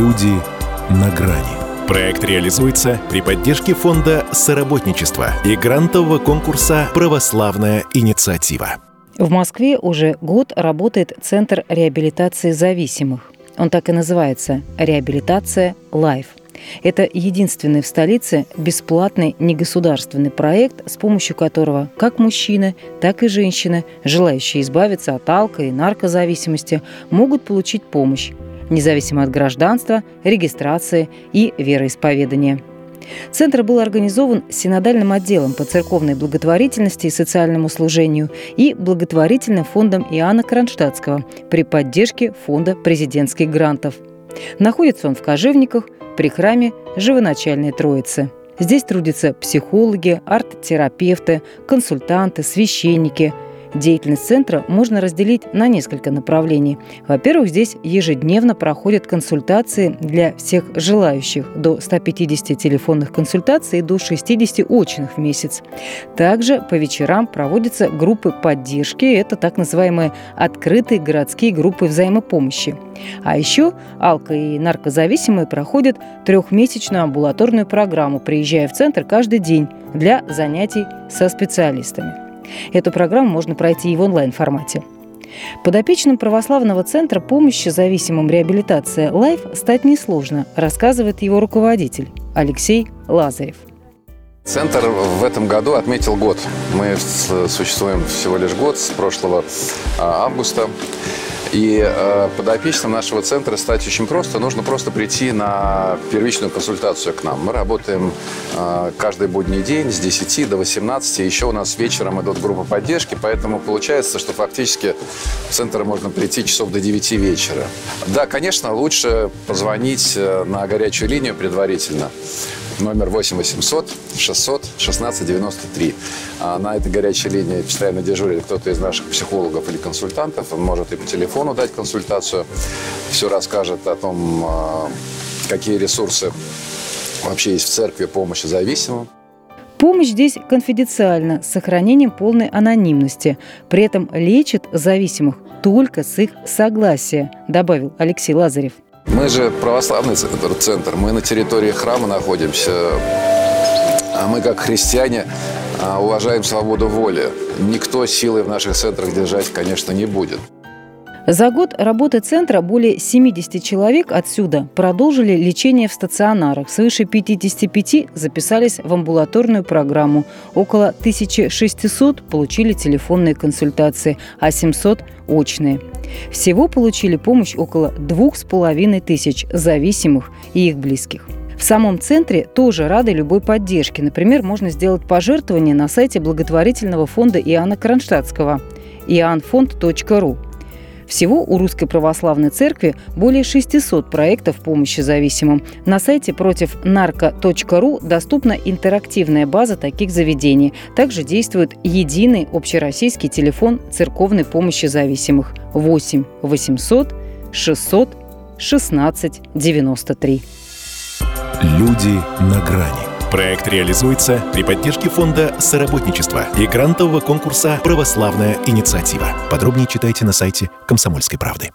Люди на грани. Проект реализуется при поддержке фонда соработничества и грантового конкурса «Православная инициатива». В Москве уже год работает Центр реабилитации зависимых. Он так и называется – «Реабилитация Лайф». Это единственный в столице бесплатный негосударственный проект, с помощью которого как мужчины, так и женщины, желающие избавиться от алко- и наркозависимости, могут получить помощь, независимо от гражданства, регистрации и вероисповедания. Центр был организован синодальным отделом по церковной благотворительности и социальному служению и благотворительным фондом Иоанна Кронштадтского при поддержке фонда президентских грантов. Находится он в Кожевниках – при храме Живоначальной Троицы. Здесь трудятся психологи, арт-терапевты, консультанты, священники – Деятельность центра можно разделить на несколько направлений. Во-первых, здесь ежедневно проходят консультации для всех желающих до 150 телефонных консультаций и до 60 очных в месяц. Также по вечерам проводятся группы поддержки, это так называемые открытые городские группы взаимопомощи. А еще алко- и наркозависимые проходят трехмесячную амбулаторную программу, приезжая в центр каждый день для занятий со специалистами. Эту программу можно пройти и в онлайн-формате. Подопечным православного центра помощи зависимым реабилитации «Лайф» стать несложно, рассказывает его руководитель Алексей Лазарев. Центр в этом году отметил год. Мы существуем всего лишь год, с прошлого а, августа. И э, подопечным нашего центра стать очень просто. Нужно просто прийти на первичную консультацию к нам. Мы работаем э, каждый будний день с 10 до 18. Еще у нас вечером идут группы поддержки, поэтому получается, что фактически в центр можно прийти часов до 9 вечера. Да, конечно, лучше позвонить э, на горячую линию предварительно номер 8 800 600 16 93. А на этой горячей линии постоянно дежурит кто-то из наших психологов или консультантов. Он может и по телефону дать консультацию, все расскажет о том, а, какие ресурсы вообще есть в церкви помощи зависимым. Помощь здесь конфиденциальна, с сохранением полной анонимности. При этом лечит зависимых только с их согласия, добавил Алексей Лазарев. Мы же православный центр, мы на территории храма находимся. А мы, как христиане, а, уважаем свободу воли. Никто силой в наших центрах держать, конечно, не будет. За год работы центра более 70 человек отсюда продолжили лечение в стационарах. Свыше 55 записались в амбулаторную программу. Около 1600 получили телефонные консультации, а 700 – очные. Всего получили помощь около двух с половиной тысяч зависимых и их близких. В самом центре тоже рады любой поддержке. Например, можно сделать пожертвование на сайте благотворительного фонда Иоанна Кронштадтского – ianfond.ru. Всего у Русской Православной Церкви более 600 проектов помощи зависимым. На сайте против нарко.ру доступна интерактивная база таких заведений. Также действует единый общероссийский телефон церковной помощи зависимых 8 800 600 16 93. Люди на грани. Проект реализуется при поддержке фонда соработничества и грантового конкурса «Православная инициатива». Подробнее читайте на сайте «Комсомольской правды».